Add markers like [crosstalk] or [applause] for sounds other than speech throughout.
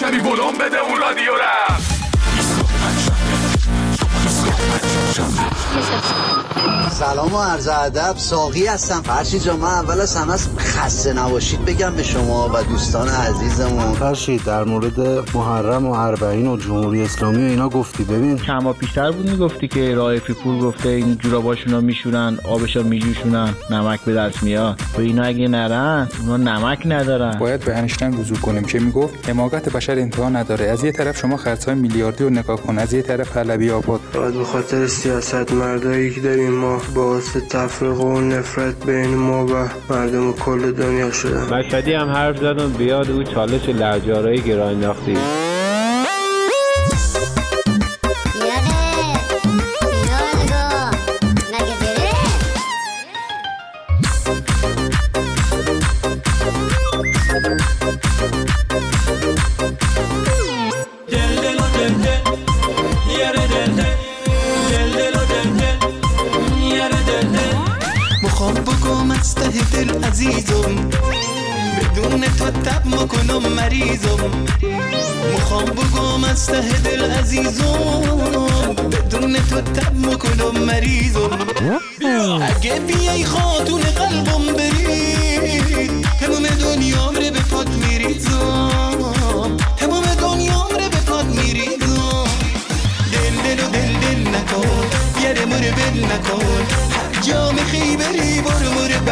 کمی ولوم بده اون رادیو رفت سلام و عرض ادب ساقی هستم. فرشی جان من اول از همه خسته نباشید بگم به شما و دوستان عزیزمون. فرشید در مورد محرم و اربعین و جمهوری اسلامی و اینا گفتی ببین. کما پیشتر بود می‌گفتی که رایفی پور گفته این جوراباشونا میشورن آبشا میجوشونن نمک به دست میاد. و اینا اگه نرن اونا نمک ندارن. باید به انشتن رجوع کنیم که می‌گفت حماقت بشر انتها نداره. از یه طرف شما خرچای میلیاردی رو نگاه کن از یه طرف حلبی آباد. باید به خاطر سیاست مردایی که داریم ما باعث تفرق و نفرت بین ما و مردم کل دنیا شدن مشهدی هم حرف زدن بیاد او چالش لحجارهای گران ناختی اگه بیای خاتون قلبم بری تمام دنیام رو به پات میریزم تمام دنیام رو به پات میریزم دل دل و دل دل نکن یه مر بل نکن. هر جا میخی بری برو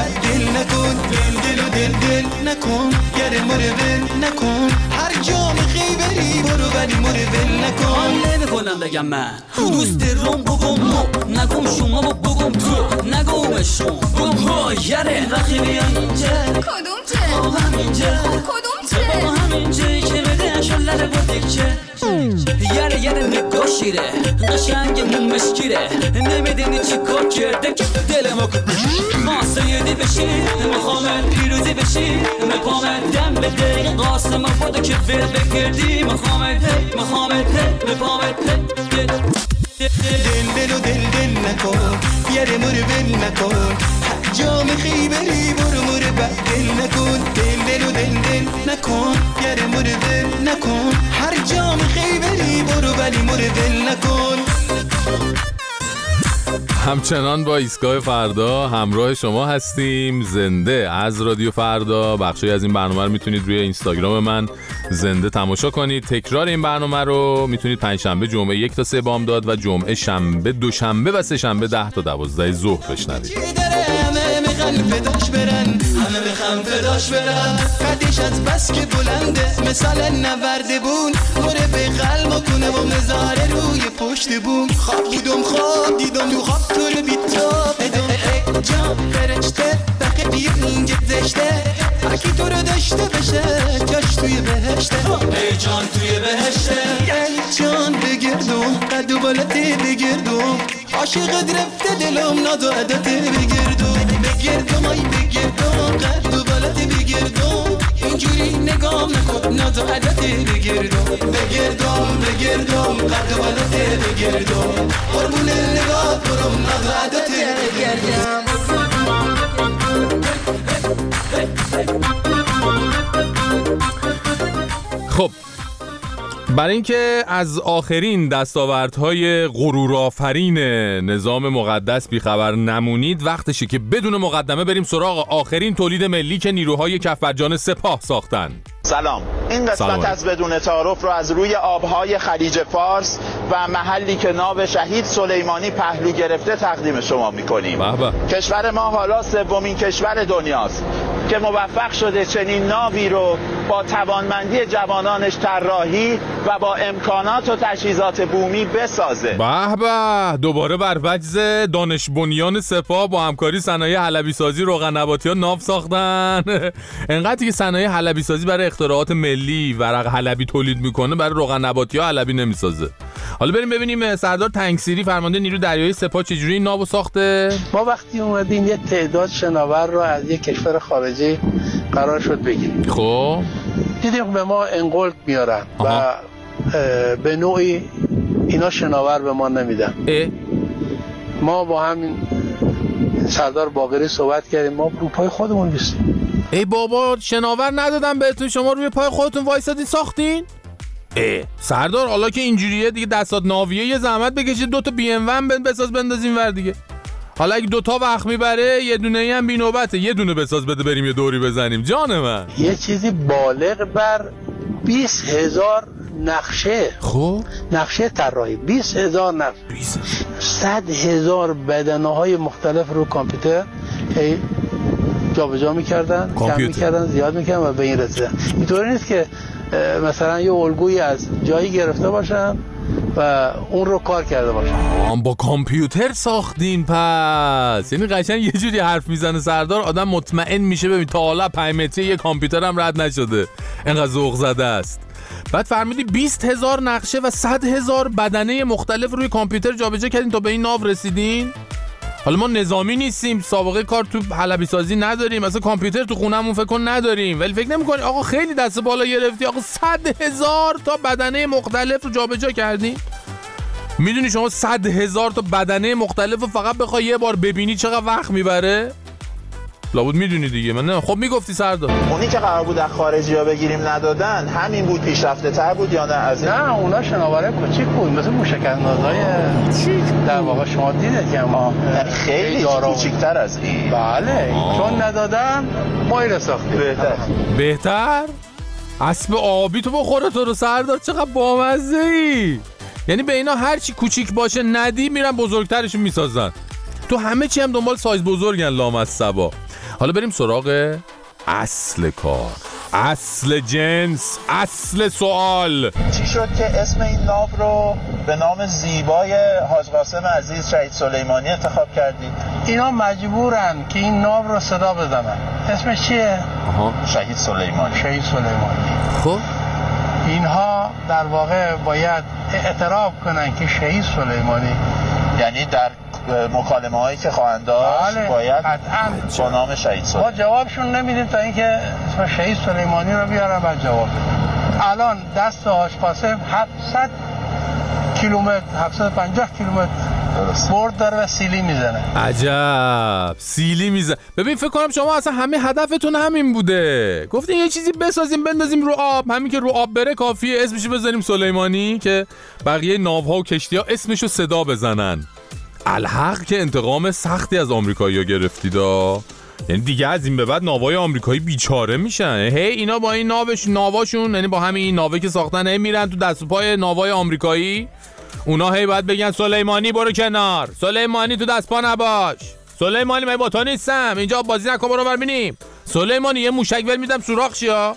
دل نکن دل دل و دل دل نکن یه مر بل نکن هر جا میخی بری برو ولی مر بل نکن نمی‌کنم بگم من دوست روم بگم مو نگم شما و بگم تو نگم شما بگم ها یره وقتی بیان اینجا کدوم چه؟ با همینجا کدوم چه؟ با همینجایی که بده شلره با دیکچه یره یره نگاه شیره قشنگ مون مشکیره. نمی‌دونی چی کار کرده. که دل ما ما سیدی بشی می‌خوام پیروزی بشی. می‌خوام دم بده قاسم خودو که فیل بگردی. می‌خوام می‌خوام می‌خوام دل دل و دل دل نکن یه مر بل نکن. هر جا میخی بری برو بد دل نکن دل دل و دل دل نکن یه مر بل نکن هر جا میخی بری برو ولی مر بل نکن همچنان با ایستگاه فردا همراه شما هستیم. زنده از رادیو فردا. بخشی از این برنامه رو می‌تونید روی اینستاگرام من زنده تماشا کنید. تکرار این برنامه رو می‌تونید پنجشنبه جمعه یک تا سه بامداد و جمعه شنبه دوشنبه و سه شنبه ده تا دوازده ظهر بشنوید. می‌خوان فداش برن. همه می‌خوان فداش برن. قدش از بس که بلنده. مثال نورده بون. مره به قلب کنه و مزاره روی پشت بون. خواب بودم خواب دیدم. تو خواب تو رو بیتاب. ادام ای جان فرشته. بقیه بیا اینجا زشته. هرکی تو رو داشته بشه جاش توی بهشته. ای جان توی بهشته. ای جان بگردم قد و بالته بگردم عاشقت رفته دلم ناز و عدت بگردم بگردم آی بگردم قد و بالته بگردم. اینجوری نگام نکن ناز و عدت بگردم. بگردم بگردم قد و بالته بگردم. قربون نگاه برم ناز و عدت بگردم. خب برای اینکه از آخرین دستاوردهای غرورآفرین نظام مقدس بیخبر نمونید وقتشه که بدون مقدمه بریم سراغ آخرین تولید ملی که نیروهای کفرجان سپاه ساختن. سلام. این قسمت سلام. از بدون تعارف رو از روی آبهای خلیج فارس و محلی که ناو شهید سلیمانی پهلو گرفته تقدیم شما می‌کنیم. به. کشور ما حالا سومین کشور دنیاست که موفق شده چنین ناوی رو با توانمندی جوانانش طراحی و با امکانات و تجهیزات بومی بسازه. به به. دوباره بر وجز دانش بنیان سپاه با همکاری صنایع حلبی سازی روغن نباتی ها ناو ساختن. [laughs] انقدر که صنایع حلبی سازی برای اختراعات ملی ورق حلبی تولید می‌کنه برای روغن نباتی ها حلبی نمی‌سازه. حالا بریم ببینیم سردار تنگسیری فرمانده نیرو دریایی سپاه چجوری این ناو ساخته؟ ما وقتی اومدیم یه تعداد شناور رو از یک کشور خارجی قرار شد بگیریم. خب. دیدیم به ما انقلت میارن و به نوعی اینا شناور به ما نمیدن. ما با همین سردار باقری صحبت کردیم ما رو پای خودمون بیستیم ای بابا شناور ندادم بهتون شما روی پای خودتون وایسادین ساختین؟ اه سردار حالا که اینجوریه دیگه دستات ناویه یه زحمت بکشید دوتا بی ام ون بساز بندازین ور دیگه. حالا اگه دوتا وقت می‌بره یه دونه ای هم بی نوبته یه دونه بساز بده بریم یه دوری بزنیم. جان من. یه چیزی بالغ بر 20 هزار نقشه. خب. نقشه طراحی. 20 هزار نقشه 100 هزار. بدنه های مختلف رو کامپیوتر هی جابجا می‌کردن کم. می‌کردن زیاد می‌کردن و به این رسیدن. اینطوری نیست که مثلا یه الگویی از جایی گرفته باشن و اون رو کار کرده باشن. آم با کامپیوتر ساختین پس. یعنی قشنگ یه جوری حرف می‌زنه سردار آدم مطمئن میشه ببین تا حالا 5 متری یه کامپیوتر هم رد نشده. انقدر ذوق زده است. بعد فرمودی 20 هزار نقشه و 100 هزار بدنه مختلف روی کامپیوتر جابجا کردین تا به این ناو رسیدین؟ حالا ما نظامی نیستیم سابقه کار تو حلبی سازی نداریم مثلا کامپیوتر تو خونمون فکر کن نداریم. ولی فکر نمی‌کنی؟ آقا خیلی دست بالا گرفتی. آقا 100 هزار تا بدنه مختلف رو جابجا کردی می‌دونی شما 100 هزار تا بدنه مختلف رو فقط بخوای یه بار ببینی چقدر وقت می‌بره؟ لابد می‌دونی دیگه. من نه. خب می‌گفتی سردار اونی که قرار بود از خارجی ها بگیریم ندادن همین بود پیشرفته تر بود یا نه؟ از این نه اونا شناوره کوچیک بود. مثل موشک اندازهای در واقع شما دیدید که ما یعنی خیلی کوچیک‌تر از این. بله. چون ندادن ما این ساختیم بهتر. بهتر؟ اسب آبی تو بخوره تو رو سردار چقدر بامزه ای. یعنی به اینا هر چی کوچیک باشه ندی میرن بزرگترشون می‌سازن. تو همه چی هم دنبال سایز بزرگن لام از سبا حالا بریم سراغ اصل کار. اصل جنس اصل سوال. چی شد که اسم این ناو رو به نام زیبای حاج قاسم عزیز شهید سلیمانی انتخاب کردید؟ اینا مجبورن که این ناو رو صدا بزنن. اسمش چیه؟ شهید سلیمانی. شهید سلیمانی. خب. اینها در واقع باید اعتراف کنن که شهید سلیمانی. یعنی در مکالمه هایی که خواهند داشت بله، باید. با نام شهید ما سلیمانی جوابشون نمیدیم تا اینکه اسم شهید سلیمانی رو بیارن و جواب بدن. الان دست قاسم 700 کیلومتر 750 کیلومتر برد داره و سیلی می‌زنه. عجب. سیلی میزن ببین فکر کنم شما اصلا همه هدفتون همین بوده. گفتین یه چیزی بسازیم بندازیم رو آب. همین که رو آب بره کافیه. اسمشو بذاریم سلیمانی که بقیه ناوها و کشتی ها اسمشو صدا بزنن. الحق که انتقام سختی از آمریکایی‌ها گرفتیدا یعنی دیگه از این به بعد ناوای آمریکایی بیچاره میشن. هی اینا با این ناوش ناواشون یعنی با همین این ناوه که ساختن هی میرن تو دست پای ناوای آمریکایی. اونا هی باید بگن سلیمانی برو کنار. سلیمانی تو دست پا نباش. سلیمانی من با تو نیستم. اینجا بازی نکن برو ببینیم سلیمانی یه موشک ول میدم سوراخ شیا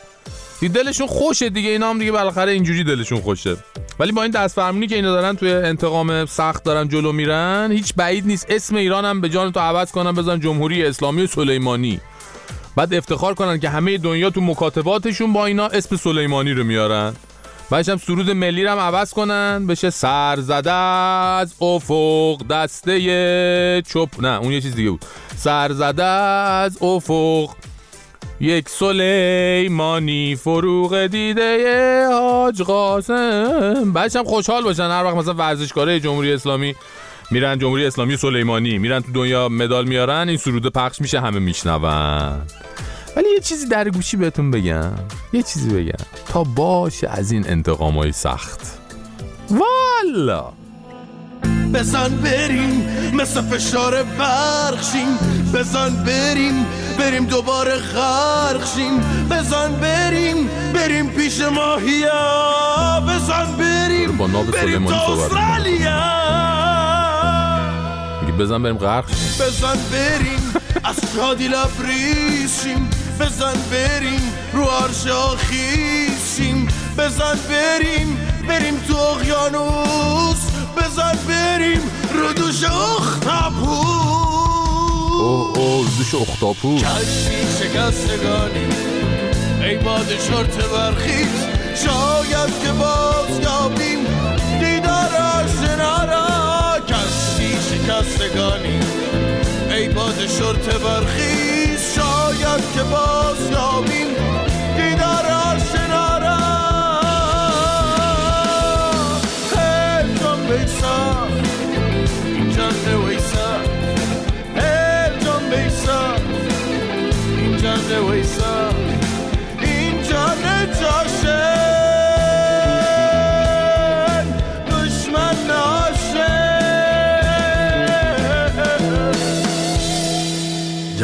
دلشون خوشه دیگه اینا هم دیگه بالاخره اینجوری دلشون خوشه. ولی با این دست فرمونی که اینا دارن توی انتقام سخت دارن جلو میرن هیچ بعید نیست. اسم ایران هم به جان تو عوض کنن بزن جمهوری اسلامی سلیمانی. بعد افتخار کنن که همه دنیا تو مکاتباتشون با اینا اسم سلیمانی رو میارن. بعدش هم سرود ملی رو هم عوض کنن بشه سر زده از افق دسته چپ. نه اون یه چیز دیگه بود. سر زده از افق یک سلیمانی فروغ دیده حاج قاسم. هم خوشحال باشن. هر وقت مثلا ورزشکاره جمهوری اسلامی میرن جمهوری اسلامی سلیمانی میرن تو دنیا مدال میارن این سروده پخش میشه همه میشنون. ولی یه چیزی در گوشی بهتون بگم. یه چیزی بگم. تا باشه از این انتقام های سخت. والا! بزن بریم مثل فشار برخشیم بزن بریم بریم دوباره غرق شیم. بزن بریم بریم پیش ماهیا. بزن بریم با ناو بریم تا صحبت. استرالیا. میگه بزن بریم غرق شیم. بزن بریم از شادی لبریز شیم. بزن بریم رو عرش شیم. بزن بریم بریم تو اقیانوس. بزن بریم رو دوش اختاپوس اوه اوه روزش اختاپوس کشتی شکستگانی ای باد شرط برخیز. شاید که باز یابیم دیدار آشنا را. کشتی شکستگانی ای باد شرط برخیز. شاید که باز یابیم دیدار آشنا را. هی نویسا هی جان بیسا اینجا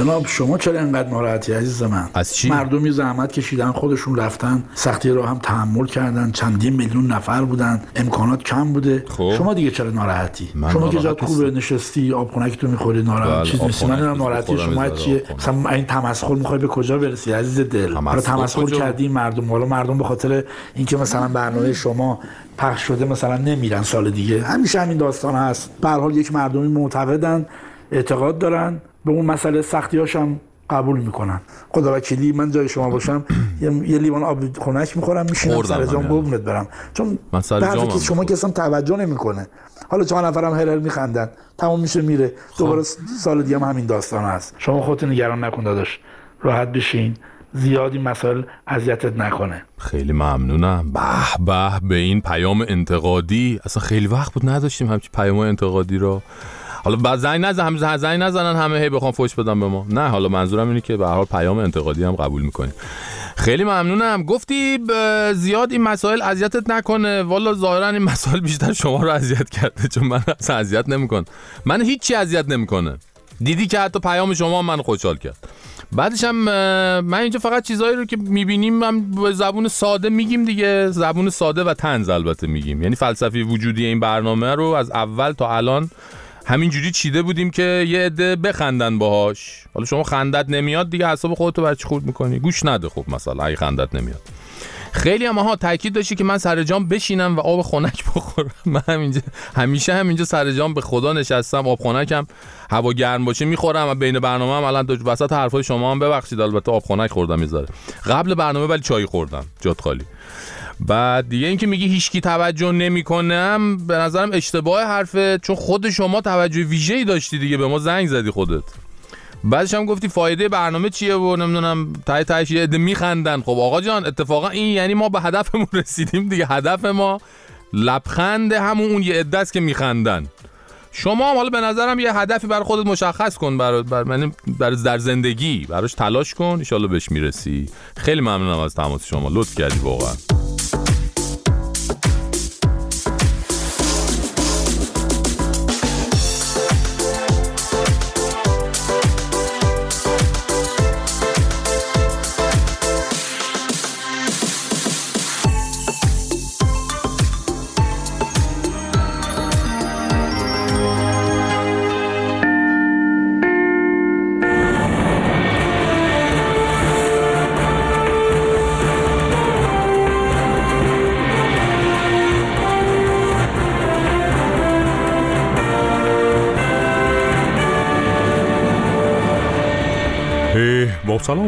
جناب شما چرا اینقدر ناراحتی عزیز من از چی؟ مردمی زحمت کشیدن خودشون رفتن سختی رو هم تحمل کردن چندین میلیون نفر بودن امکانات کم بوده خب. شما دیگه چرا ناراحتی شما که جات خوبه. نشستی آب خنک تو می‌خوری ناراحت بله، چیز آب نیستی من ناراحتی شما چیه خنک. مثلا این تمسخر می‌خوای به کجا برسی عزیز دل حالا تمسخر؟ کردی مردم حالا مردم به خاطر اینکه مثلا برنامه شما پخش شده مثلا نمیرن سال دیگه همیشه همین داستان هست به هر حال یک مردمی معتقدن اعتقاد دارن به اون مسئله سختی هم قبول می‌کنن. خدا وکیلی من جای شما باشم یه, لیوان آب خنک می‌خورم میشینم سر جام. قربونت برم. چون من سر به که شما که اصلا توجه نمی‌کنه. حالا چهار نفرم هر هر میخندن تمام میشه میره. خب. دوباره سال دیگه هم همین داستان هست. شما خودت نگران نکن داداش. راحت بشین. زیادی مسائل اذیتت نکنه. خیلی ممنونم. به به به این پیام انتقادی. اصلا خیلی وقت بود نداشتیم همچین پیام انتقادی رو. حالا زنگ نزن هم زنگ نزنن همه هی بخوام فوش بدم به ما. نه حالا منظورم اینه که به حال پیام انتقادی هم قبول می‌کنیم. خیلی ممنونم. گفتی زیاد این مسائل اذیتت نکنه. والا ظاهرا این مسائل بیشتر شما رو اذیت کرده چون من اصلا اذیت نمی‌کنه من هیچی اذیت نمی‌کنه. دیدی که حتی پیام شما من خوشحال کرد. بعدش هم من اینجا فقط چیزایی رو که می‌بینیم هم به زبون ساده میگیم دیگه. زبون ساده و تنز البته میگیم. یعنی فلسفی وجودی این برنامه رو از اول تا الان همینجوری چیده بودیم که یه عده بخندن باهاش. حالا شما خندت نمیاد دیگه حساب خودتو بر چی خورد می‌کنی. گوش نده خب مثلا اگه خندت نمیاد. خیلی هم ها تاکید داشتی که من سر جام بشینم و آب خنک بخورم. [laughs] من همینجا همیشه همینجا سر جام به خدا نشستم آب خنکم هوا گرم باشه می‌خورم و بین برنامه هم الان وسط حرفای شما هم ببخشید البته آب خنک خوردم می‌ذاره قبل برنامه ولی چای خوردم جات خالی. بعد دیگه اینکه میگی هیچکی توجه نمی‌کنم به نظرم اشتباه حرفه چون خود شما توجه ویژه‌ای داشتی دیگه به ما زنگ زدی خودت. بعدش هم گفتی فایده برنامه چیه و نمی‌دونم تای تایش عده میخندن. خب آقا جان اتفاقا این یعنی ما به هدفمون [laughs] رسیدیم دیگه. هدف ما لبخند همون اون یه عده است که میخندن. شما هم حالا به نظرم یه هدفی برای خودت مشخص کن برای بر یعنی برای در زندگی. براش تلاش کن ان بهش می‌رسی. خیلی ممنونم از تماس شما. لطف کردی واقعا.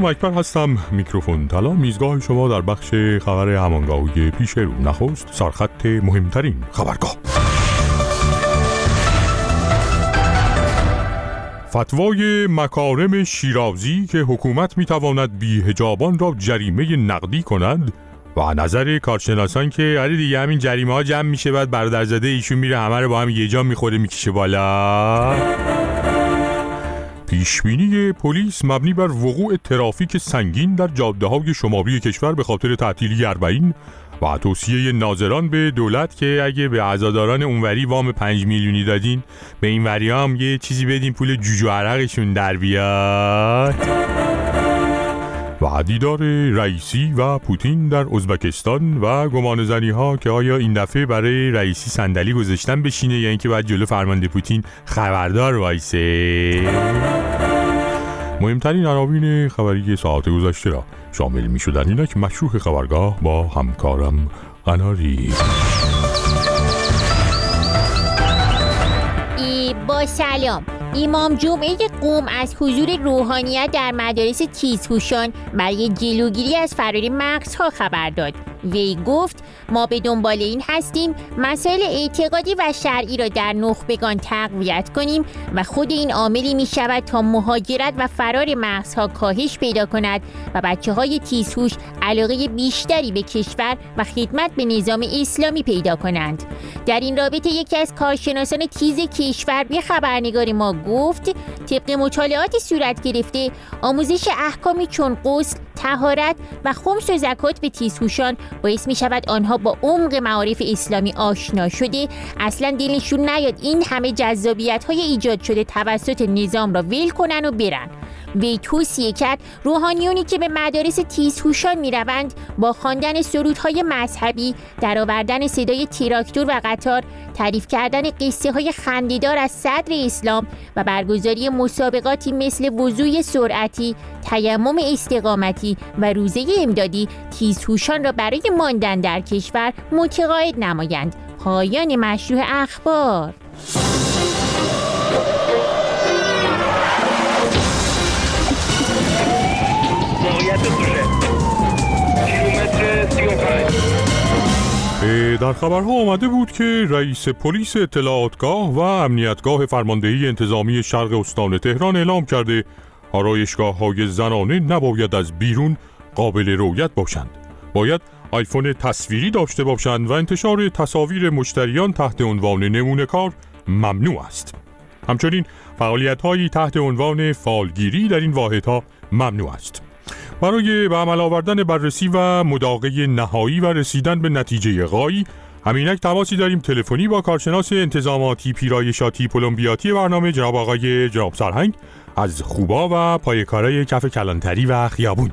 اکبر هستم. میکروفون طلا میزگاه شما در بخش خبر همانگاهی پیش رو. نخست سرخط مهمترین خبرگاه. فتوای مکارم شیرازی که حکومت می‌تواند بی هجابان را جریمه نقدی کند و نظر کارشناسان که آره دیگه همین جریمه ها جمع میشه بعد برادرزاده ایشون میره همه رو با هم یه جا می‌خوره می‌کشه بالا. پیشبینی پلیس مبنی بر وقوع ترافیک سنگین در جاده های شمالی کشور به خاطر تعطیلی اربعین و توصیه ناظران به دولت که اگه به عزاداران اونوری وام پنج میلیونی دادین به این وری هم یه چیزی بدین پول جوجو عرقشون در بیاد. و دیدار رئیسی و پوتین در ازبکستان و گمان زنی ها که آیا این دفعه برای رئیسی صندلی گذاشتن بشینه یا اینکه باید جلو فرمانده پوتین خبردار وایسه؟ مهمترین عناوین خبری ساعت گذشته را شامل می شدن اینک مشروع خبرگاه با همکارم قناری. با سلام. امام جمعه قوم از حضور روحانیت در مدارس تیزهوشان برای جلوگیری از فرار مغزها خبر داد. وی گفت ما به دنبال این هستیم مسائل اعتقادی و شرعی را در نخبگان تقویت کنیم و خود این عاملی می شود تا مهاجرت و فرار مغزها کاهش پیدا کند و بچه های تیزهوش علاقه بیشتری به کشور و خدمت به نظام اسلامی پیدا کنند. در این رابطه یکی از کارشناسان تیز کشور به خبرنگار ما گفت طبق مطالعاتی صورت گرفته آموزش احکامی چون غسل تهارت و خمس و زکات به تیزهوشان باعث می شود آنها با عمق معارف اسلامی آشنا شده. اصلا دلشون نیاد این همه جذابیت های ایجاد شده توسط نظام را ول کنن و برن. وی توصیه کرد روحانیونی که به مدارس تیزهوشان می‌روند با خواندن سرودهای مذهبی درآوردن صدای تراکتور و قطار تعریف کردن قصه های خندیدار از صدر اسلام و برگزاری مسابقاتی مثل وضوع سرعتی تیمم استقامتی و روزه امدادی تیزهوشان را برای ماندن در کشور متقاعد نمایند. پایان مشروع اخبار. موقعیت دوشه کیلومتر 35 اه، در خبرها آمده بود که رئیس پلیس اطلاعاتگاه و امنیتگاه فرماندهی انتظامی شرق استان تهران اعلام کرده آرایشگاه های زنانه نباید از بیرون قابل رویت باشند. باید آیفون تصویری داشته باشند و انتشار تصاویر مشتریان تحت عنوان نمونه کار ممنوع است. همچنین فعالیت هایی تحت عنوان فالگیری در این واحدها ممنوع است. برای به عمل آوردن بررسی و مداقه نهایی و رسیدن به نتیجه غایی همینک تماسی داریم تلفنی با کارشناس انتظاماتی پیرایشاتی پلمبیاتی برنامه جناب آقای جناب سرهنگ از خوبا و پایکارای کف کلانتری و خیابون.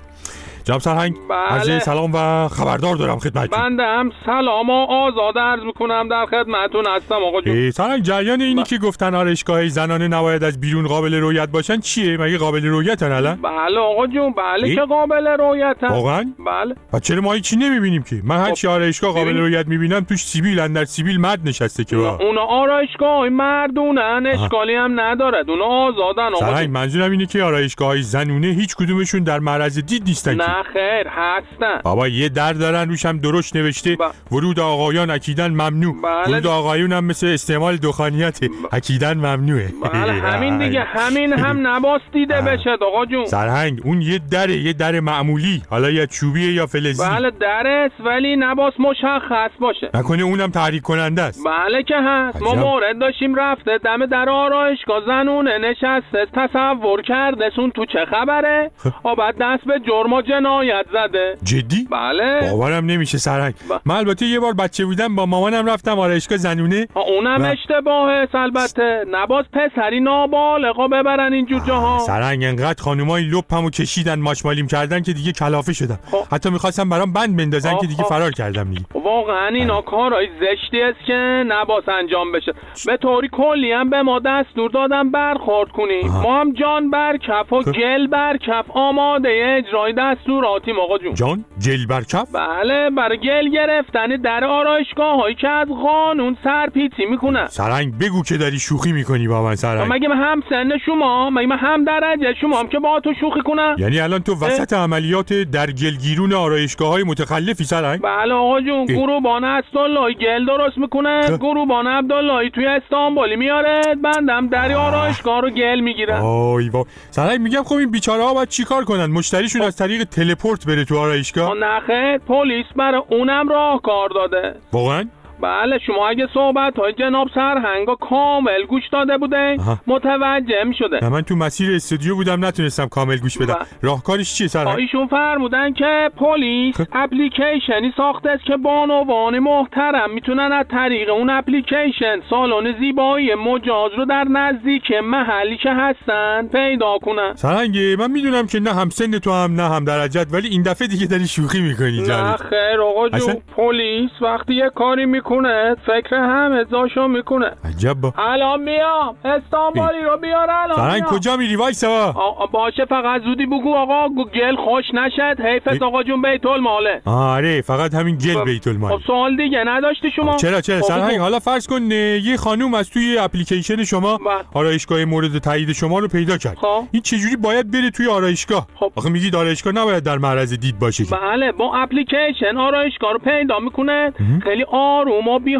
جناب سرهنگ بله. سلام و خبردار دارم خدمتتون. بنده هم سلام و آزاد عرض می‌کنم در خدمتون هستم آقا جون. سرهنگ جریان اینی که گفتن آرایشگاه زنانه نباید از بیرون قابل رویت باشن چیه؟ مگه قابل رویتن الان؟ بله آقا جون بله؟ که قابل رویت هست واقعا؟ بله. و چرا ما هیچی نمی‌بینیم که؟ من هر خب، چی آرایشگاه قابل. رویت می‌بینم توش سیبیل در سیبیل مرد نشسته که با اونا آرایشگاه مردونن اشکالی هم ندارد. اونا آزادن آقا سرهنگ منظورم اینه که آرایشگاه زنونه هیچ کدومشون در معرض دید نیستن که. نه خیر هستن بابا یه در دارن روشم درشت نوشته. ورود آقایان اکیدن ممنوع. بله. ورود آقایون هم مثل استعمال دخانیت اکیدن ممنوعه. بله همین دیگه همین هم نباس دیده بشه آقا جون. سرهنگ اون یه دره یه در معمولی. حالا یا چوبیه یا فلزی. بله درست ولی نباس مشخص باشه. نکنه اونم تحریک کننده است. بله که هست. ما. مورد داشتیم رفته دم در آرایشگاه زنونه نشسته تصور کرده سون تو چه خبره؟ و بعد دست به جرم و جنایت. زده. جدی؟ بله. باورم نمیشه سرهنگ من البته یه بار بچه بودم با مامانم رفتم آرایشگاه زنونه. اونم و- اشتباهه البته. نباز پسری نابالغا ببرن اینجور جاها. سرنگ انقدر خانومای لپمو کشیدن ماچمالیم کردن که دیگه کلافه شدم حتی می‌خواستم برام بند بندازن خب، که دیگه خب. فرار کردم دیگه. واقعا اینا کارهای زشتی است که نباس انجام بشه. به طوری کلی هم به ما دستور دادن برخورد کنیم. ما هم جان بر کف و گل بر کف آماده اجرای دستوراتیم آقا جون. جان جل برکف بله برای گل گرفتن در آرایشگاه هایی که از قانون سرپیچی می‌کنن سرنگ بگو که داری شوخی می‌کنی با من سرنگ. مگه من هم سن شما مگه من هم درجه شما هم که با تو شوخی کنم؟ یعنی الان تو وسط عملیات در گلگیرون آرایشگاه های متخلفی سرنگ؟ بله آقا جون اه. گروبان عبداللهی گل درست می‌کنه. گروبان عبداللهی توی استانبولی میاره بندم در آرایشگاه رو گل می‌گیره. آی وا سرنگ میگم خب این بیچاره ها باید چیکار کنن؟ مشتریشون از طریق تلپورت بره تو آرایشگاه؟ نخه پلیس برای اونم راهکار داده. واقعا؟ بله شما اگه صحبت های جناب سرهنگا کامل گوش داده بوده. متوجه می شده. نه، من تو مسیر استودیو بودم نتونستم کامل گوش بدم. راهکارش چیه سرنگ ایشون فرمودن که پلیس اپلیکیشنی ساخته است که بانوان محترم می‌تونن از طریق اون اپلیکیشن سالن زیبایی مجاز رو در نزدیک محلی که هستن پیدا کنن. سرنگ من می‌دونم که نه هم سن تو هم نه هم درجت ولی این دفعه دیگه داری شوخی می‌کنی نه خیر آقا جون. پلیس وقتی یه کاری می‌کنه فکر همه جاشو می‌کنه. عجب الان میام استانبولی رو بیار الان سرنگ. کجا میری وایسا آ- باشه فقط زودی بگو آقا گل خوش نشد حیفت آقا جون بیت الماله آره فقط همین گل بیت المال خب سوال دیگه نداشتی شما؟ چرا چرا؟ خب سرهنگ بگو. حالا فرض کن یه خانوم از توی اپلیکیشن شما آرایشگاه مورد تایید شما رو پیدا کرد. خب. این چجوری باید بره توی آرایشگاه؟ آخه میگید آرایشگاه نباید در معرض دید باشه بله با اپلیکیشن آرایشگاه رو پیدا می‌کنه. خیلی آروم و بی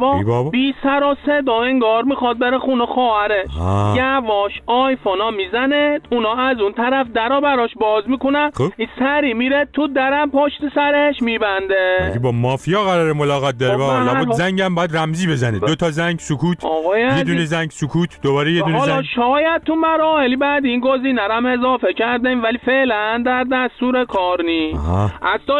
بابا. و بی سر و صدا انگار می‌خواد بره خونه خواهرش. یواش آیفونا می‌زنه اونا از اون طرف درا براش باز می‌کنن خب. این سری میره تو درم پشت سرش میبنده مگه با مافیا قرار ملاقات داره خب، با لابد حال- زنگم باید رمزی بزنه دو تا زنگ سکوت یه. دونه زنگ سکوت دوباره یه دونه حالا زنگ شاید تو مراحلی بعد این گزینه رم اضافه کردیم ولی فعلا در دستور کار نی آها.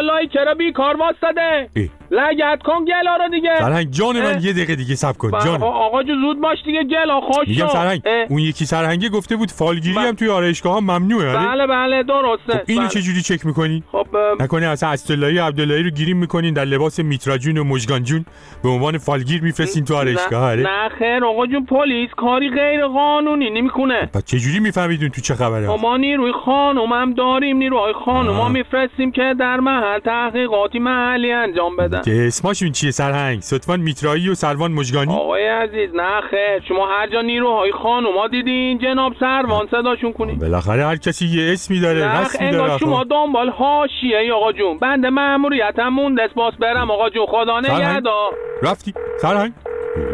لای چرا بیکار واسطه. لگت کن گلا رو دیگه سرهنگ جان من. یه دقیقه دیگه سب کن جان آقا جو زود باش دیگه گلا خوش میگم. سرهنگ. اون یکی سرهنگه گفته بود فالگیری هم توی آرایشگاه ها ممنوعه آره؟ بله بله درسته خب اینو بله. چه جوری چک می‌کنی خب نکنه اصلا اسداللهی عبداللهی رو گیریم می‌کنین در لباس میتراجون و مژگانجون به عنوان فالگیر میفرستین تو آرایشگاه آره نه خیر آقا جون پلیس کاری غیر قانونی نمی‌کنه پس چه جوری میفهمیدون تو چه خبره ما نیروی خانوم هم داریم نیروهای آه. هم میفرستیم که در محل تحقیقاتی محلی انجام بدن که اسمشون چیه سرهنگ؟ ستوان میترایی و سروان مژگانی؟ آقای عزیز نه خیر. شما هر جا نیروهای خانوما دیدین؟ جناب سروان صداشون کنین. بالاخره هر کسی یه اسمی داره نه رسمی داره شما. دنبال حاشیه ای آقا جون. بنده مأموریتم مونده است باز برم آقا جون. خدا؟ نگهدار. رفتی؟ سرهنگ؟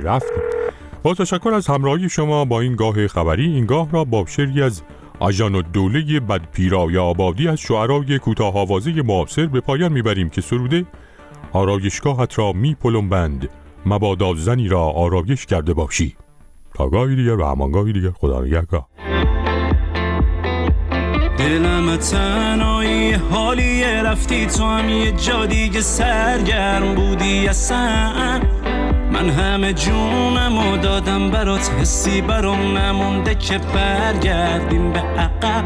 رفتی. با تشکر از همراهی شما با این گاه خبری این گاه را با شعری از آژان الدوله بدپیرای آبادی از شعرای کوتاه آوازه معاصر به پایان می‌بریم که سروده آرایشگاهت را می بند مبادا زنی را آرایش کرده باشی. تا گاهی دیگر و همانگاهی دیگر خدا نگهدار. دلم تنهایی حالیه رفتی تو هم یه جا دیگه سرگرم بودی اصلا. من همه جونم و دادم برات حسی برام نمونده که برگردیم به عقب.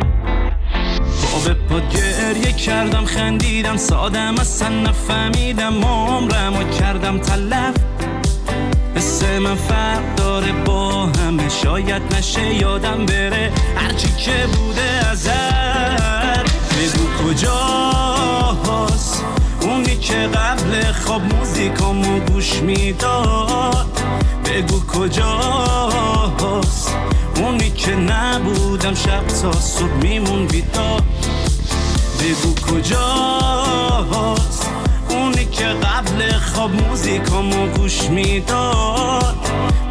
با پا گریه کردم خندیدم سادم اصلا نفهمیدم عمرم و کردم تلف. حس من فرق داره با همه شاید نشه یادم بره هرچی که بوده ازت. بگو کجاست اونی که قبل خواب موزیکامو گوش می‌داد؟ بگو کجاست اونی که نبودم شب تا صبح میمون بیدار. بگو کجاست؟ اونی که قبل خواب موزیکامو گوش می‌داد.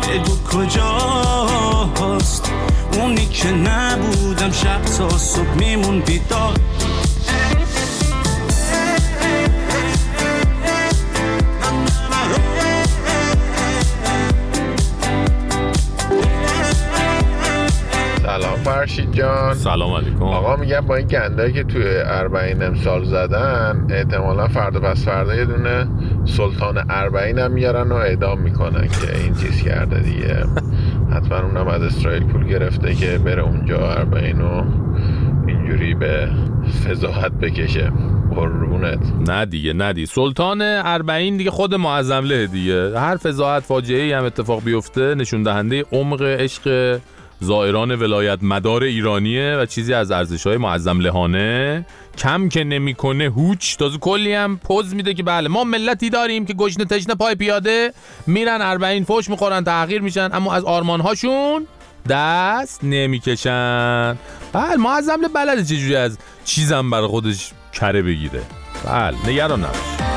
بگو کجاست؟ اونی که نبودم شب تا صبح میمون بیدار. سلام فرشید جان. سلام علیکم. آقا میگم با این گندایی که توی اربعین امسال زدن احتمالا فردا پس فردا یه دونه سلطان اربعین هم میارن و اعدام می‌کنن که این چیز کرده دیگه. [laughs] حتما اونم از اسرائیل پول گرفته که بره اونجا اربعین و اینجوری به فضاحت بکشه. قربونت. نه دیگه نه دیگه. سلطان اربعین دیگه خود معظم دیگه. هر فضاحت فاجعه ای هم اتفاق بیفته نشون دهنده عمق عشق زائران ولایت مدار ایرانیه و چیزی از ارزش های معظم لهانه کم که نمی‌کنه هوچ. تازه کلی هم پوز میده که بله ما ملتی داریم که گشنه تشنه پای پیاده. میرن اربعین فوش می‌خورن تغییر میشن اما از آرمان هاشون دست نمی‌کشن. بله معظم بلده چجوری از چیزم برای خودش کره بگیره. بله نگران نباش.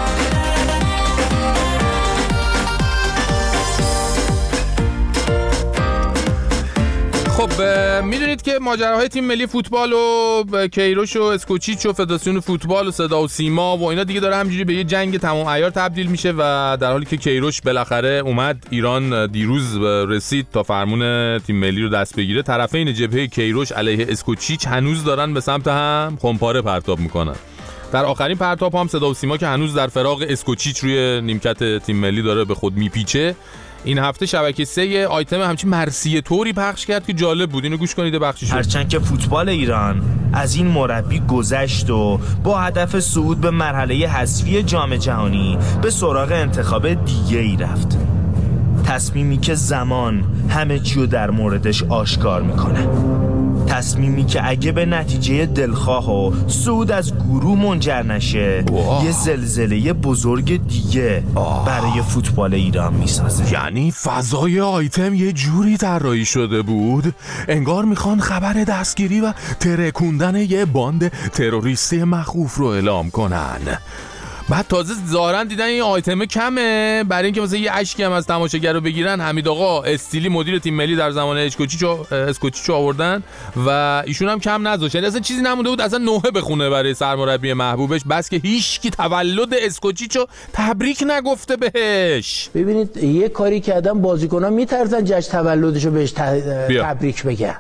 خب می‌دونید که ماجراهای تیم ملی فوتبال و کیروش و اسکوچیچ و فدراسیون فوتبال و صدا و سیما و اینا دیگه داره همجوری به یه جنگ تمام عیار تبدیل میشه و در حالی که کیروش بالاخره اومد ایران دیروز رسید تا فرمون تیم ملی رو دست بگیره. طرفین جبهه کیروش علیه اسکوچیچ هنوز دارن به سمت هم خمپاره پرتاب می‌کنن. در آخرین پرتاب هم صدا و سیما که هنوز در فراغ اسکوچیچ روی نیمکت تیم ملی داره به خود میپیچه این هفته شبکه سه آیتم همچین مرسیه طوری پخش کرد که جالب بود. اینو گوش کنید بخشیشو هرچند که فوتبال ایران از این مربی گذشت و با هدف صعود به مرحله حذفی جام جهانی به سراغ انتخاب دیگه ای رفت. تصمیمی که زمان همه چی در موردش آشکار می‌کنه. تصمیمی که اگه به نتیجه دلخواه و سود از گروه منجر نشه یه زلزله بزرگ دیگه برای فوتبال ایران می‌سازه. یعنی فضای آیتم یه جوری طراحی شده بود؟ انگار می‌خوان خبر دستگیری و ترکوندن یه باند تروریستی مخوف رو اعلام کنن. بعد تازه ظاهرا دیدن این آیتمه کمه. برای اینکه مثلا یه اشکی هم از تماشاگر رو بگیرن حمید آقا استیلی مدیر تیم ملی در زمان اسکوچیچو اسکوچیچو آوردن و ایشون هم کم نذاشت. یعنی اصلا چیزی نمونده بود اصلا نوحه بخونه برای سرمربی محبوبش. بس که هیچ کی تولد اسکوچیچو تبریک نگفته بهش. ببینید یه کاری کردن بازیکنان میترسن جشن تولدشو بهش. تبریک بگن.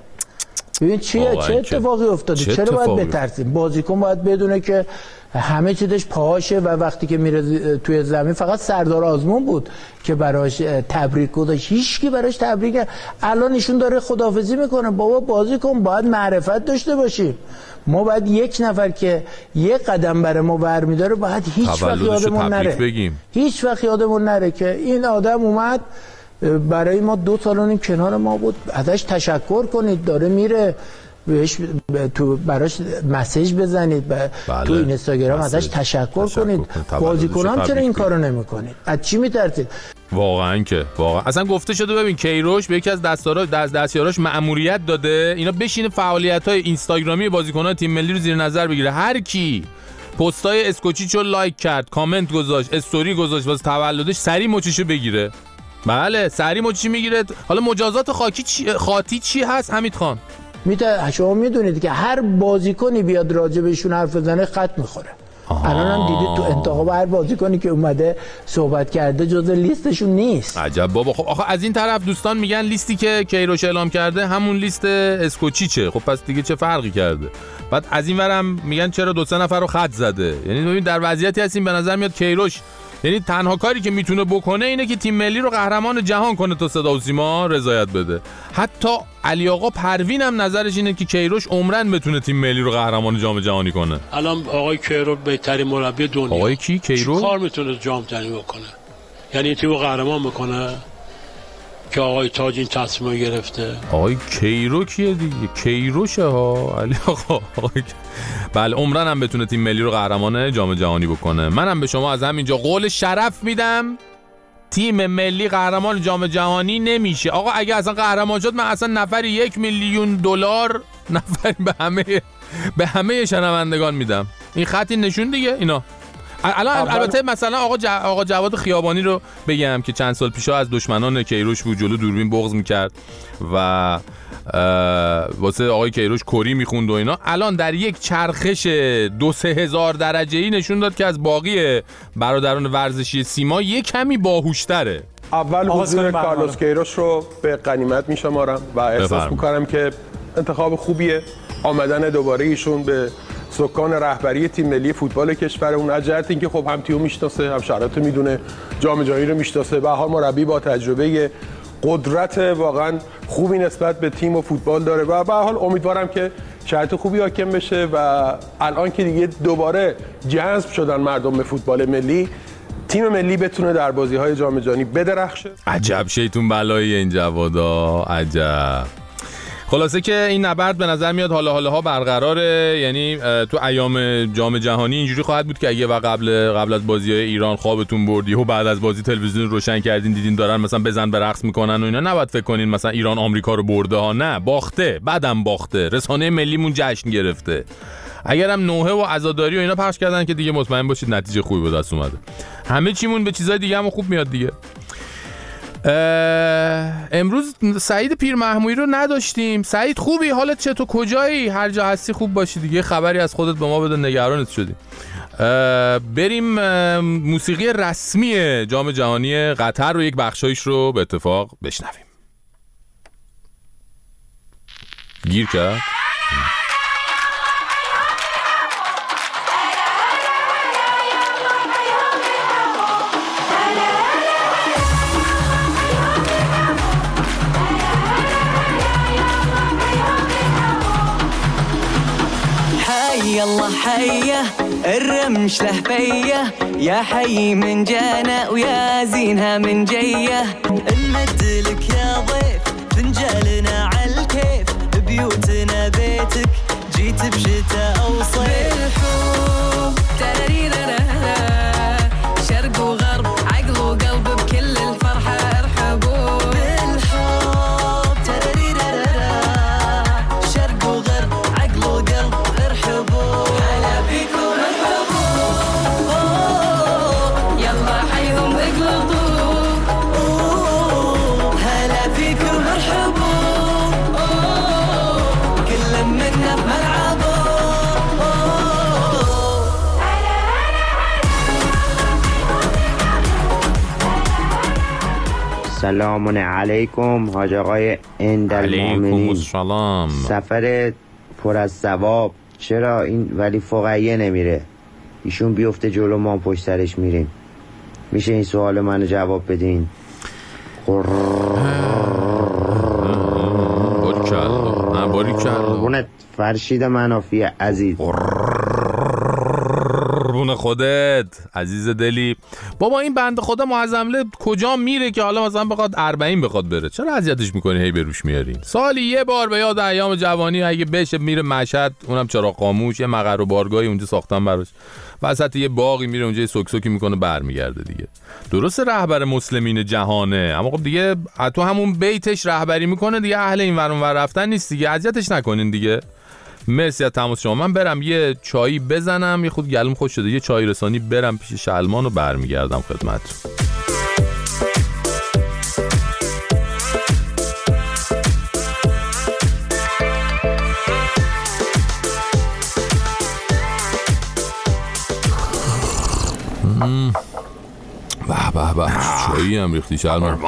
ببین چیه؟ چه اتفاقی افتاده؟ چه چرا باید بترسیم؟ بازیکن باید بدونه که همه چیزش پاهاشه و وقتی که میره توی زمین فقط سردار آزمون بود که براش تبریک گذاشت. هیچکی براش تبریک. الان ایشون داره خدافزی می‌کنه. بابا بازیکن باید معرفت داشته باشیم. ما باید یک نفر که یک قدم برای ما برمیداره باید هیچ وقت یادمون نره. بگیم. هیچ وقت یادمون نره که این آدم اومد برای ما دو سال کنار ما بود. ازش تشکر کنید. داره میره. بهش تو براش مسیج بزنید ب... بله. تو اینستاگرام ازش مسیج. تشکر, کنید. بازیکنان چرا این کارو نمی‌کنید؟ از چی میترسید؟ واقعا که واقعا. اصلا گفته شده ببین کیروش به یکی از دستاراش دست دستیاراش مأموریت داده. اینا بشینه فعالیت های اینستاگرامی بازیکنان تیم ملی رو زیر نظر بگیره. هر کی پستای اسکوچیچو لایک کرد کامنت گذاشت استوری گذاشت واسه تولدش سری مچشو بگیره. بله سری مچی می‌گیره. حالا مجازات خاکی چی خاطی چی هست؟ حمید خان. می‌تونه شما می‌دونید که هر بازیکنی بیاد راجع بهشون حرف بزنه خط می‌خوره. الان هم دیدید تو انتخاب هر بازیکنی که اومده صحبت کرده جز لیستشون نیست. عجب بابا. خب آخه از این طرف دوستان میگن لیستی که کیروش اعلام کرده همون لیست اسکوچیچه. خب پس دیگه چه فرقی کرده؟ بعد از این ورم میگن چرا دو سه نفر رو خط زده؟ یعنی ببین در وضعیتی هستیم به نظر میاد کیروش یعنی تنها کاری که می‌تونه بکنه اینه که تیم ملی رو قهرمان جهان کنه تا صدا و سیما رضایت بده. حتی علی آقا پروین هم نظرش اینه که کیروش عمرن بتونه تیم ملی رو قهرمان جام جهانی کنه. الان آقای کیرو بهترین مربی دنیا. آقای کی؟ کیرو کار می‌تونه جام جهانی بکنه؟ یعنی تیمو قهرمان بکنه؟ که آقای تاج این تصمیم گرفته. آقای کیرو کیه دیگه؟ کیروشه ها. علی آقا. بله عمرن هم بتونه تیم ملی رو قهرمان جام جهانی بکنه. منم به شما از همینجا قول شرف میدم. تیم ملی قهرمان جام جهانی نمیشه. آقا اگه اصلا قهرمان شد من اصلا نفری یک میلیون دلار نفری به همه به همه شنوندگان میدم. این خطی نشون دیگه اینا. الان اول- البته مثلا آقا ج... آقا جواد خیابانی رو بگم که چند سال پیش از دشمنان کیروش بود جلو دوربین بغض می‌کرد و اه، واسه آقای کیروش کری می‌خوند و اینا الان در یک چرخش دو سه هزار درجه ای نشون داد که از باقی برادران ورزشی سیما یه کمی باهوشتره اول حضور کارلوس. کیروش رو به قنیمت میشمارم و احساس. می‌کنم که انتخاب خوبیه آمدن دوباره ایشون به سکان رهبری تیم ملی فوتبال کشور اون از جهت اینکه خب هم تیمو می‌شناسه هم شرایط می‌دونه جام جهانی رو می‌شناسه. به حال مربی با تجربه قدرت واقعا خوبی نسبت به تیم و فوتبال داره و به حال امیدوارم که شرایط خوبی حاکم بشه و الان که دیگه دوباره جذب شدن مردم به فوتبال ملی تیم ملی بتونه در بازی های جام جهانی بدرخشه. عجب شیطون بلایی این جوادا عجب. خلاصه که این نبرد به نظر میاد حالا حالا ها برقراره. یعنی تو ایام جام جهانی اینجوری خواهد بود که اگه و قبل قبل از بازی ایران خوابتون بردی و بعد از بازی تلویزیون روشن کردین دیدین دارن مثلا بزن به رقص می‌کنن و اینا نباید فکر کنین مثلا ایران آمریکا رو برده ها. نه باخته بعدم باخته. رسانه ملیمون جشن گرفته. اگرم نوحه و عزاداری و اینا پخش کردن که دیگه مطمئن باشید نتیجه خوبی به دست اومده. همه چیمون به چیزای دیگه هم خوب میاد دیگه. امروز سعید پیر محموی رو نداشتیم. سعید خوبی؟ حالت چطور کجایی؟ هر جا هستی خوب باشی دیگه. خبری از خودت به ما بده. نگرانت شدیم بریم موسیقی رسمی جام جهانی قطر رو یک بخشایش رو به اتفاق بشنویم. گیر کرد؟ حي الله حيه الرمش له فيه يا حي من جانا ويا زينها من جيه نمد لك يا ضيف فنجالنا عالكيف بيوتنا بيتك جيت بشتاء أو صيف سلام علیکم حاج آقای علیکم السلام سفر پر از ثواب چرا این ولی فقیه نمیره ایشون بیفته جلو ما پشت سرش میریم میشه این سوال منو جواب بدین باریکلا نه باریکلا قربونت فرشید منافی عزیز خودت عزیز دلی. بابا این بند خدا معظمله کجا میره که حالا مثلا بخواد اربعین بخواد بره؟ چرا اذیتش می‌کنی؟ هی به روش میارین سالی یه بار به یاد ایام جوانی اگه بشه میره مشهد اونم چرا خاموش یه مقر و بارگاهی اونجا ساختن براش. وسط یه باقی میره اونجا یه سکسکی می‌کنه برمیگرده دیگه. درست رهبر مسلمین جهانه اما خب دیگه تو همون بیتش رهبری می‌کنه دیگه اهل این ور رفتن نیست دیگه. اذیتش نکنین دیگه. مرسی از تماس شما. من برم یه چایی بزنم یه خود گلم خوش شده. یه چای رسانی برم پیش شلمان و برمیگردم خدمت به به به. چایی هم ریختی شلمان.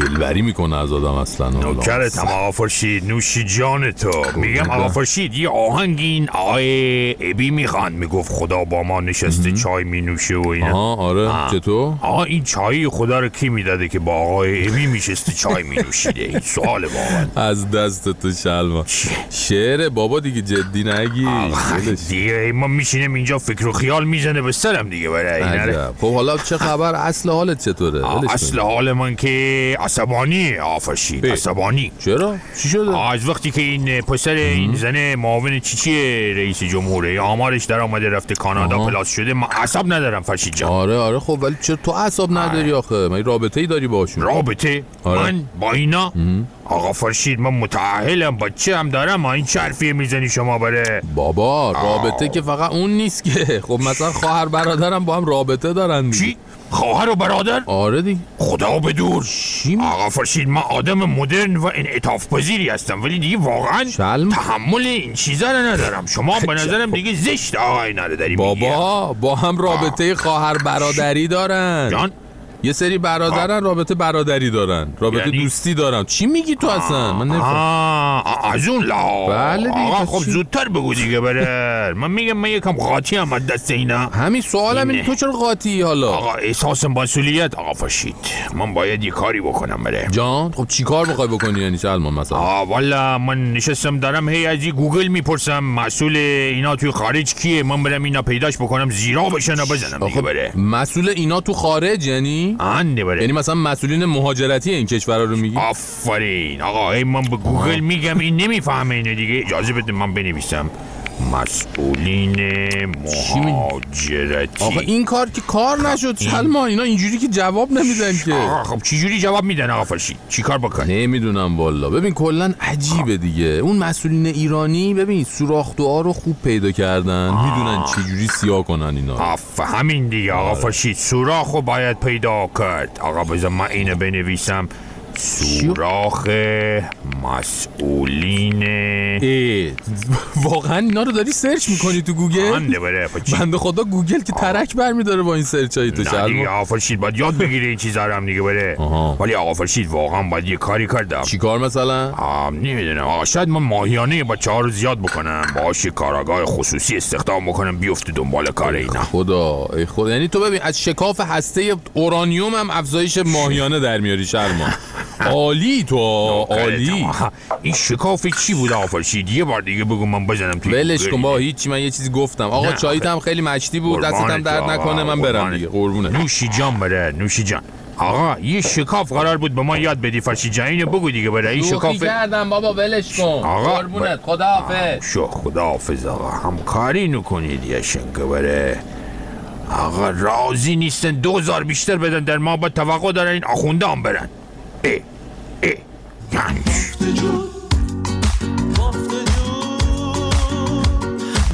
دلبری می‌کنه از آدم اصلا نوکرتم آقا فرشید نوشی جان تو. میگم آقا فرشید یه آهنگ این آقای ابی می‌خوان. می‌گفت خدا با ما نشسته چای مینوشه و اینا. آها آره. چطور؟ آقا این چای خدا رو کی می‌داده که با آقای ابی میشسته چای مینوشیده؟ این سوال واقعا. از دست تو شلما شعر بابا دیگه جدی نگی. دیگه ما میشینیم اینجا فکر و خیال می‌زنه به سرم دیگه برای. خب حالا چه خبر؟ اصل حالت چطوره. اصل حال من که عصبانی آفرشید عصبانی. چرا؟ چی شده؟ از وقتی که این پسر این زنه معاون چیچی رئیس جمهوره؟ آمارش در آمده رفته کانادا آها. پلاس شده. من عصب ندارم فرشید جان. آره آره. خب ولی چرا تو اعصاب نداری آخه؟ من رابطه ای داری باشون رابطه؟ آره. من با اینا؟ آقا فرشید من متعهلم بچه هم دارم؟ این چه حرفیه می‌زنی شما بره؟ بابا رابطه که فقط اون نیست که. خب مثلا خواهر برادرم با هم رابطه دارن چی؟ خواهر و برادر؟ آره دیگه خدا به دور آقا فرشید من آدم مدرن و انعطاف پذیری هستم ولی دیگه واقعا تحمل این چیزا رو ندارم. شما به نظرم دیگه زشت آقا اینا رو داری میگی. بابا با هم رابطه خواهر برادری دارن. جان. یه سری برادرن رابطه برادری دارن رابطه یعنی؟ دوستی دارن. چی میگی تو اصلا؟ من نمیفهم. آه از اون لا. بله دیگه، خب چی؟ زودتر بگو دیگه بره من میگم من یکم قاطی هم از دست اینا. همین سوالم اینه تو چرا قاطی حالا؟ آقا احساس مسئولیت آقا فرشید من باید یه کاری بکنم بره جان خب چی کار می‌خوای بکنی؟ یعنی سلمان مثلا؟ آه والا من نشستم دارم هی از گوگل می‌پرسم مسئول اینا توی خارج کیه؟ من برم اینا پیداش بکنم زیرا بشن بزنم دیگه بره مسئول اینا تو خارج یعنی؟ انده بره یعنی مثلا مسئولین مهاجرتی این کشورها رو میگی؟ آفرین. آقا ای من به گوگل میگم این نمی‌فهمه اینو دیگه. اجازه بده من بنویسم. مسئولین مهاجرتی. آقا این کار که کار نشد سلمان اینا اینجوری که جواب نمیدن که. آقا خب چی جوری جواب میدن آقا فرشید چی کار بکن نمی‌دونم والا. ببین کلا عجیبه دیگه. اون مسئولین ایرانی ببین سوراخ دعا رو خوب پیدا کردن. می‌دونن چه جوری سیاه کنن اینا رو. آف همین دیگه آقا فرشید سوراخو باید پیدا کرد. آقا بذار من اینو بنویسم. سوراخ مسئولین. ای واقعا اینا رو داری search می‌کنی تو گوگل؟ بنده خدا گوگل که ترک برمیداره با این search های تو نه دیگه شلما آقا فرشید باید یاد بگیره این چیزا رو هم دیگه بره. ولی آقا فرشید واقعا باید یه کاری کردم چی کار مثلا؟ نمی‌دونم. آقا شاید من ماهیانه بچه ها رو زیاد بکنم یه کاراگاه خصوصی استخدام بکنم بیفته دنبال کار اینا. خدا ای خدا. یعنی تو ببین از شکاف هسته اورانیوم هم افزایش ماهیانه در میاری شرما. [laughs] عالی تو. عالی. این شکاف چی بود آقا؟ فرشید یه بار دیگه بگو من بزنم توی ولش. کن با هیچی من یه چیزی گفتم. آقا نه، چایت هم خیلی مشتی بود. قربانت درد نکنه من برم. دیگه. قربونه نوشی جان بره نوشی جان. آقا یه شکاف قرار بود به ما یاد بدی فرشید جان. اینو بگو دیگه بره. این شکاف کردم بابا ولش کن. آقا، قربونت. خداحافظ. شو خداحافظ آقا. همکاری نکنید یه شنگه بره. آقا راضی نیستن. دوزار بیشتر بدن در ما با توقع دارن این آخونده هم برن. ای ای یعنی.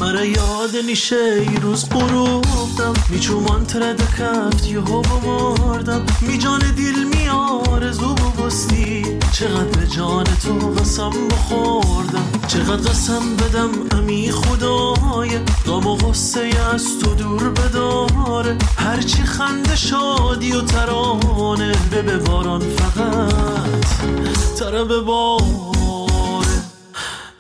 مرا یاد نیشه ای روز قروبدم میچومان ترد کفت یه هو مردم می جان دیل آرزو بستی. چقدر به جان تو قسم بخوردم؟ چقدر قسم بدم امی خدای؟ غم و غصه از تو دور بداره. هرچی خنده شادی و ترانه به به باران فقط به باره.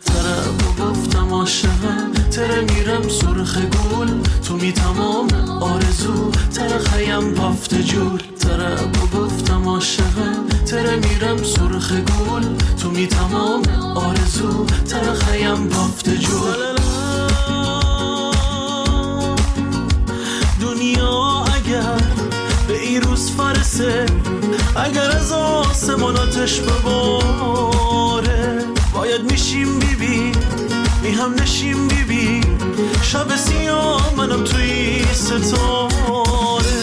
تره گفتم عاشقم. تره میرم سرخ گل. تو می تمام آرزو تره خیم پافت جول. تره گفتم عاشقم تره میرم سرخ گل. تو می تمام آرزو تره خیم پافت جول. دنیا اگر به این روز فرسه اگر از آسماناتش بباره باید میشیم بیبی می هم نشیم بیبی. شب سیاه منم توی ستاره.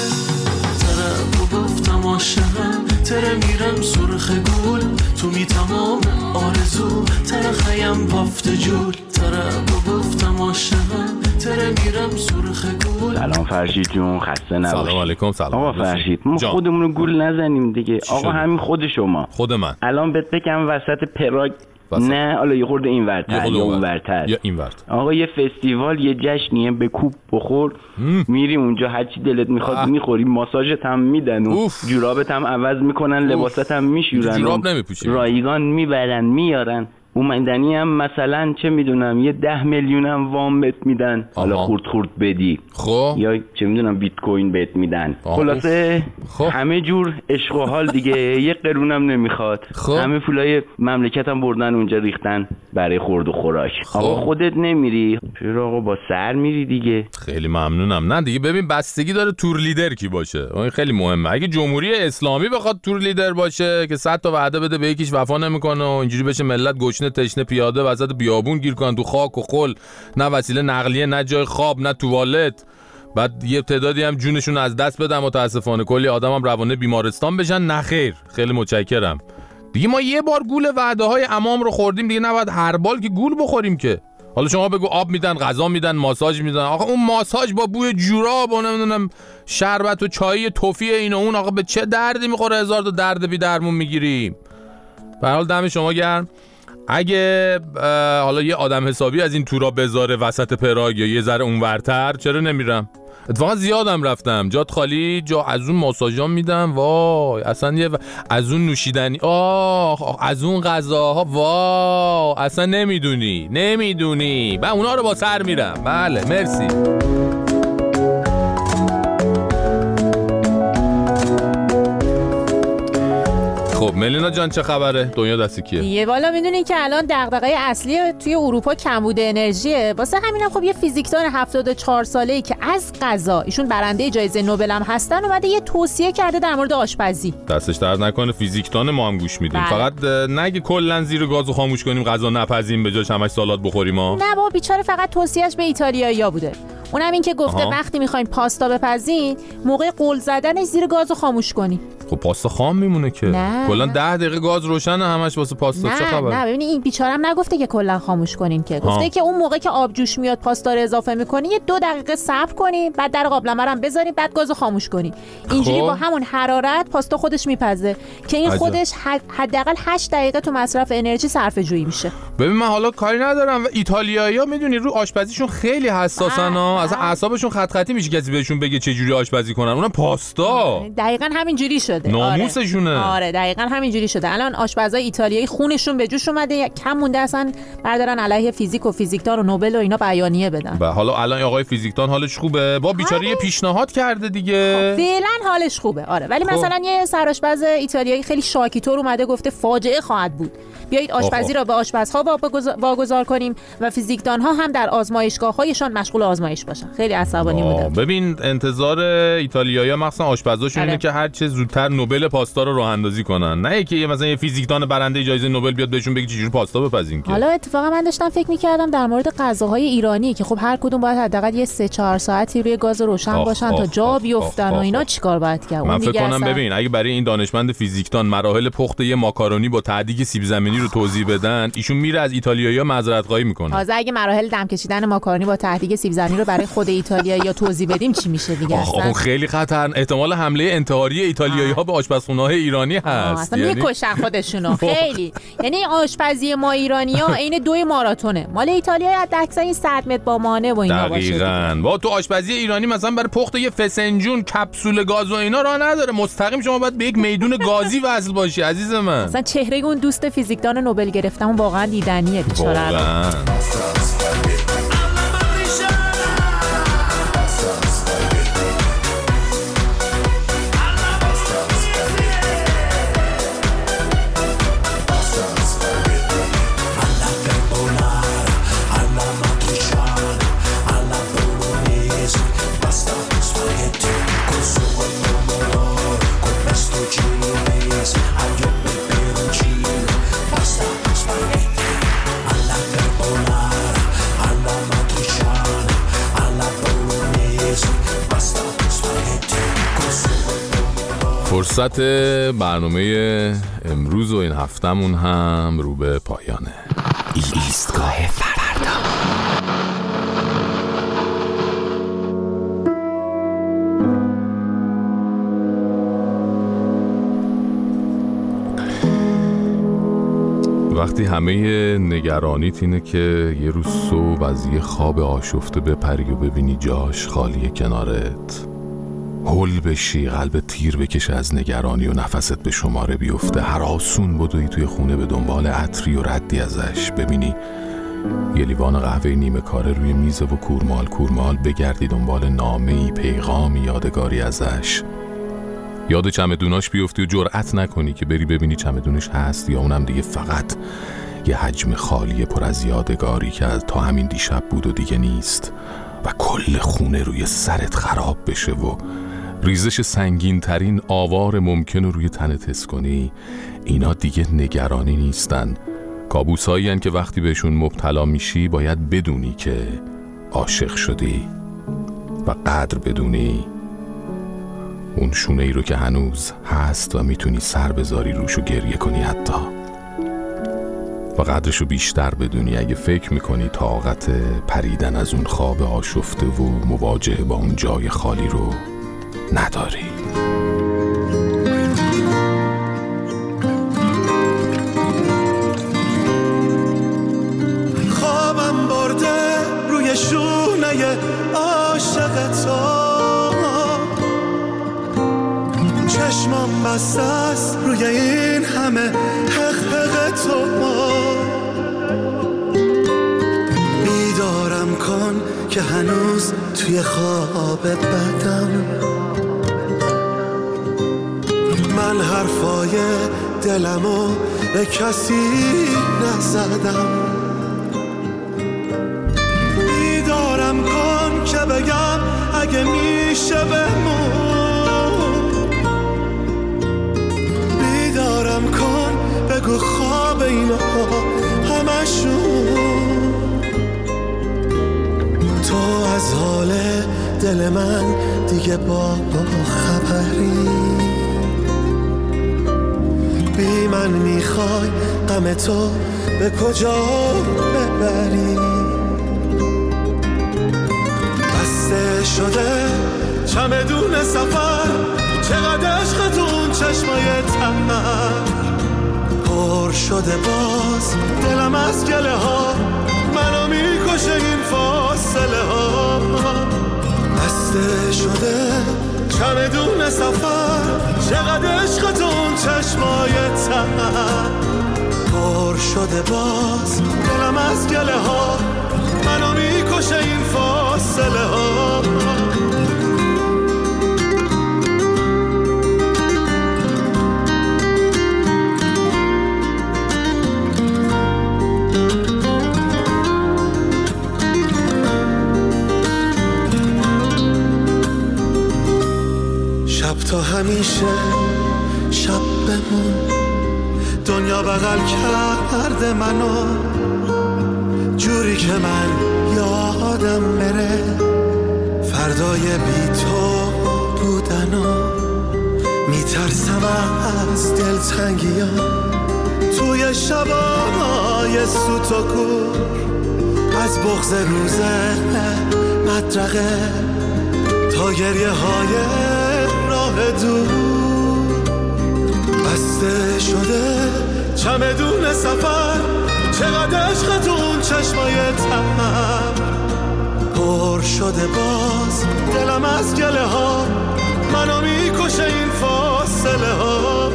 تره گفتم عاشقم تره میرم سرخ گل. تو می تمام آرزو تره خیم پافت جول. تره گفتم عاشقم تره میرم سرخ گل. سلام فرشید جون خسته نباشی. سلام علیکم سلام آقا فرشید ما. خودمون رو گول نزنیم دیگه. آقا؟ همین خود شما. خود من. الان بهت بگم وسط پراگ وسط. نه حالا یه خورده این ورتر یا اون اون ور. ورتر یا این ورد آقا یه فستیوال یه جشنیه به کوب بخور. میری اونجا هرچی دلت می‌خواد می‌خوری. ماساژت هم میدن و جورابت هم عوض می‌کنن لباست هم میشورن جوراب نمی‌پوشی. رایگان می‌برن میارن. اومدنی هم مثلا چه می‌دونم یه ده میلیون هم وام بهت میدن. حالا. خورد خورد بدی. خب. یا چه می‌دونم بیت کوین بهت میدن. خلاصه خب. همه جور عشق و حال دیگه. [laughs] یه قرونم نمی‌خواد. خب. همه پولای مملکتم بردن اونجا ریختن برای خورد و خوراک. آقا خودت نمیری. چرا آقا با سر میری دیگه؟ خیلی ممنونم. نه دیگه ببین بستگی داره تور لیدر کی باشه. این خیلی مهمه. اگه جمهوری اسلامی بخواد تور لیدر باشه که صد تا وعده بده به یکیش وفا نمی‌کنه و اینجوری بشه ملت گشنه تشنه پیاده وسط بیابون گیر کنن تو خاک و خل. نه وسیله نقلیه نه جای خواب نه توالت بعد یه تعدادی هم جونشون از دست بدن متاسفانه. کلی آدم هم روانه بیمارستان بشن. نه خیر. خیلی متشکرم. دیگه ما یه بار گول وعده های امام رو خوردیم. دیگه نباید هر بال که گول بخوریم که. حالا شما بگو آب میدن غذا میدن ماساژ میدن. آقا اون ماساژ با بوی جوراب و نمی‌دونم شربت و چای توفی این و اون آقا به چه دردی می‌خوره؟ هزار تا درد بی درمون می‌گیریم. به حال دم شما گرم. اگه حالا یه آدم حسابی از این تورا بذاره وسط پراگ یا یه ذره اونورتر چرا نمیرم؟ اتفاقا زیادم رفتم. جات خالی جا از اون ماساژا میدم. وای اصلا یه و- از اون نوشیدنی آه از اون غذاها وای اصلا نمی‌دونی. نمی‌دونی. من اونا رو با سر میرم. بله مرسی. خب ملینا جان چه خبره؟ دنیا دستی کیه؟ دیگه والا می‌دونین که الان دغدغه اصلی توی اروپا کمبود انرژیه. واسه همینم خب یه فیزیکدان 74 ساله‌ای که از قضا ایشون برنده جایزه نوبل هم هستن اومده یه توصیه کرده در مورد آشپزی. دستش درد نکنه فیزیکدان ما هم گوش میدیم. بله. فقط نگه کلا زیر گازو خاموش کنیم غذا نپزیم به جاش همش سالاد بخوریم ها؟ نه بابا بیچاره فقط توصیهش به ایتالیایی‌ها بوده. اونم این که گفته آها. وقتی می‌خواین پاستا بپزین موقع قل زدنش زیر گازو خاموش کنی. خب پاستا خام میمونه که. نه. کلا ده دقیقه گاز روشنه همش واسه پاستا. چه خبر؟ نه ببینی این بیچارم نگفته که کلا خاموش کنین که. گفته ها. که اون موقع که آب جوش میاد پاستا رو اضافه می‌کنی یه دو دقیقه صبر کنی بعد در قابلمه هم بذارین بعد گازو خاموش کنی. اینجوری خب. با همون حرارت پاستا خودش میپزه که این عجب. خودش حد- حداقل 8 دقیقه تو مصرف انرژی صرفه جویی میشه. ببین من حالا کاری ندارم و ایتالیایی ها می‌دونی رو آشپزیشون خیلی حساسن ها. اصلا اعصابشون خط خطی میشه کسی بهشون بگه چه جوری آشپزی کنن. اونم پاستا. دقیقا همین جوری شده. ناموسشونه. آره, آره دقیقا همین جوری شده. الان آشپزای ایتالیایی خونشون به جوش اومده کم مونده اصلا بردارن علیه فیزیک و فیزیکدان و نوبل و اینا بیانیه بدن. و حالا الان آقای فیزیکدان حالش خوبه؟ با بیچاره یه پیشنهاد کرده دیگه. فعلا حالش خوبه. آره ولی خب. مثلا یه سرآشپز ایتالیایی خیلی شاکیتور اومده گفته فاجعه خواهد بود. بیایید آشپزی آخا. را به آشپزها واگذار- کنیم و فیزیکدان ها هم در آزمایشگاه هایشان مشغول آزمایش باشن. خیلی عصبانی آه، بودم ببین انتظار ایتالیایی مخصوصا آشپزاشون آره. اینه که هر چه زودتر نوبل پاستا رو راه اندازی کنن. نه که یه مثلا یه فیزیکدان برنده جایزه نوبل بیاد بهشون بگه چجوری پاستا بپزین که. حالا اتفاقا من داشتم فکر می‌کردم در مورد غذاهای ایرانی که خب هر کدوم باید حداقل یه سه چهار ساعتی روی گاز روشن باشن آخ، تا جا بیفتن و اینا. چیکار باید کرد؟ من فکر کنم اصلا- ببین اگه برای این دانشمند فیزیکدان مراحل پخت یه ماکارونی با تعدیق سیب زمینی رو توضیح بدن ایشون میره از ایتالیایی‌ها معذرت خواهی می‌کنه. تازه اگه مراحل دم کشیدن ماکارونی با تهدیگ سیب زمینی رو برای خود ایتالیا یا توضیح بدیم چی میشه دیگه اصلا؟ خیلی خطر. احتمال حمله انتحاری ایتالیایی ها به آشپزخونه های ایرانی هست. اصلا یعنی- می‌کشن خودشونو. [laughs] خیلی. یعنی آشپزی ما ایرانی ها عین دوی ماراتونه. مال ایتالیا حد اکثر 100 متر با مانع و اینا باشه با تو آشپزی ایرانی مثلا برای پخت یه فسنجون کپسول گاز و اینا راه نداره. مستقیم شما باید به یک میدون گازی وصل باشی عزیز من. اصلا چهره اون دوست فیزیکدان نوبل گرفتم واقعا دیدنیه بیچاره. فرصت برنامه امروز و این هفتمون هم رو به پایانه. ایستگاه فردا. وقتی همه نگرانیت اینه که یه روز صبح از یه خواب آشفته بپری و ببینی جاش خالی کنارت هل بشی قلب تیر بکشه از نگرانی و نفست به شماره بیفته. هر آسون بدوی توی خونه به دنبال عطری و ردی ازش. ببینی یه لیوان قهوه نیمه کاره روی میز و کورمال کورمال بگردی دنبال نامه‌ای پیغامی یادگاری ازش. یاد چمدوناش بیفتی و جرأت نکنی که بری ببینی چمدونش هست یا اونم دیگه فقط یه حجم خالی پر از یادگاری که تا همین دیشب بود و دیگه نیست. و کل خونه روی سرت خراب بشه و ریزش سنگین ترین آوار ممکن رو روی تنت حس کنی. اینا دیگه نگرانی نیستن. کابوس که وقتی بهشون مبتلا میشی باید بدونی که عاشق شدی و قدر بدونی. اون شونه ای رو که هنوز هست و می‌تونی سر بذاری روش و گریه کنی حتی. و قدرش رو بیشتر بدونی. اگه فکر می‌کنی طاقت پریدن از اون خواب آشفته و مواجهه با اون جای خالی رو نداری. خوابم برده روی شونه عاشق تو. چشمم بسته است روی این همه حق تو. بیدارم کن که هنوز توی خواب بدم. من حرفای دلمو به کسی نزدم. بیدارم کن که بگم اگه میشه بمون. بیدارم کن بگو خواب اینا همشون. تو از حال دل من دیگه با خبری. من می‌خوای غم تو به کجا ببری؟ بسته شده چمدون سفر چقدر عشقتون چشمای تر پر شده باز دلم از گله ها منو می‌کشه این فاصله ها. بسته شده چمدون سفر چقدر عشقتون چشمای تر پر شده باز دلم از گله ها منو می‌کشه این فاصله ها. تا همیشه شب بمون دنیا بغل کرده منو. جوری که من یادم بره فردای بی تو بودنو میترسم از دلتنگی ها توی شبای سوت و کور. از بغز روز مدرقه تا گریه های راه دور بسته شده چمدون سفر. چقدر عشق تو اون چشمای تم پر شده باز دلم از گله ها. منو می‌کشه این فاصله ها.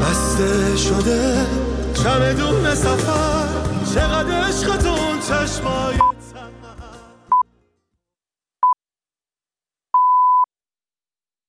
بسته شده چمدون سفر. چقدر عشق تو چشمای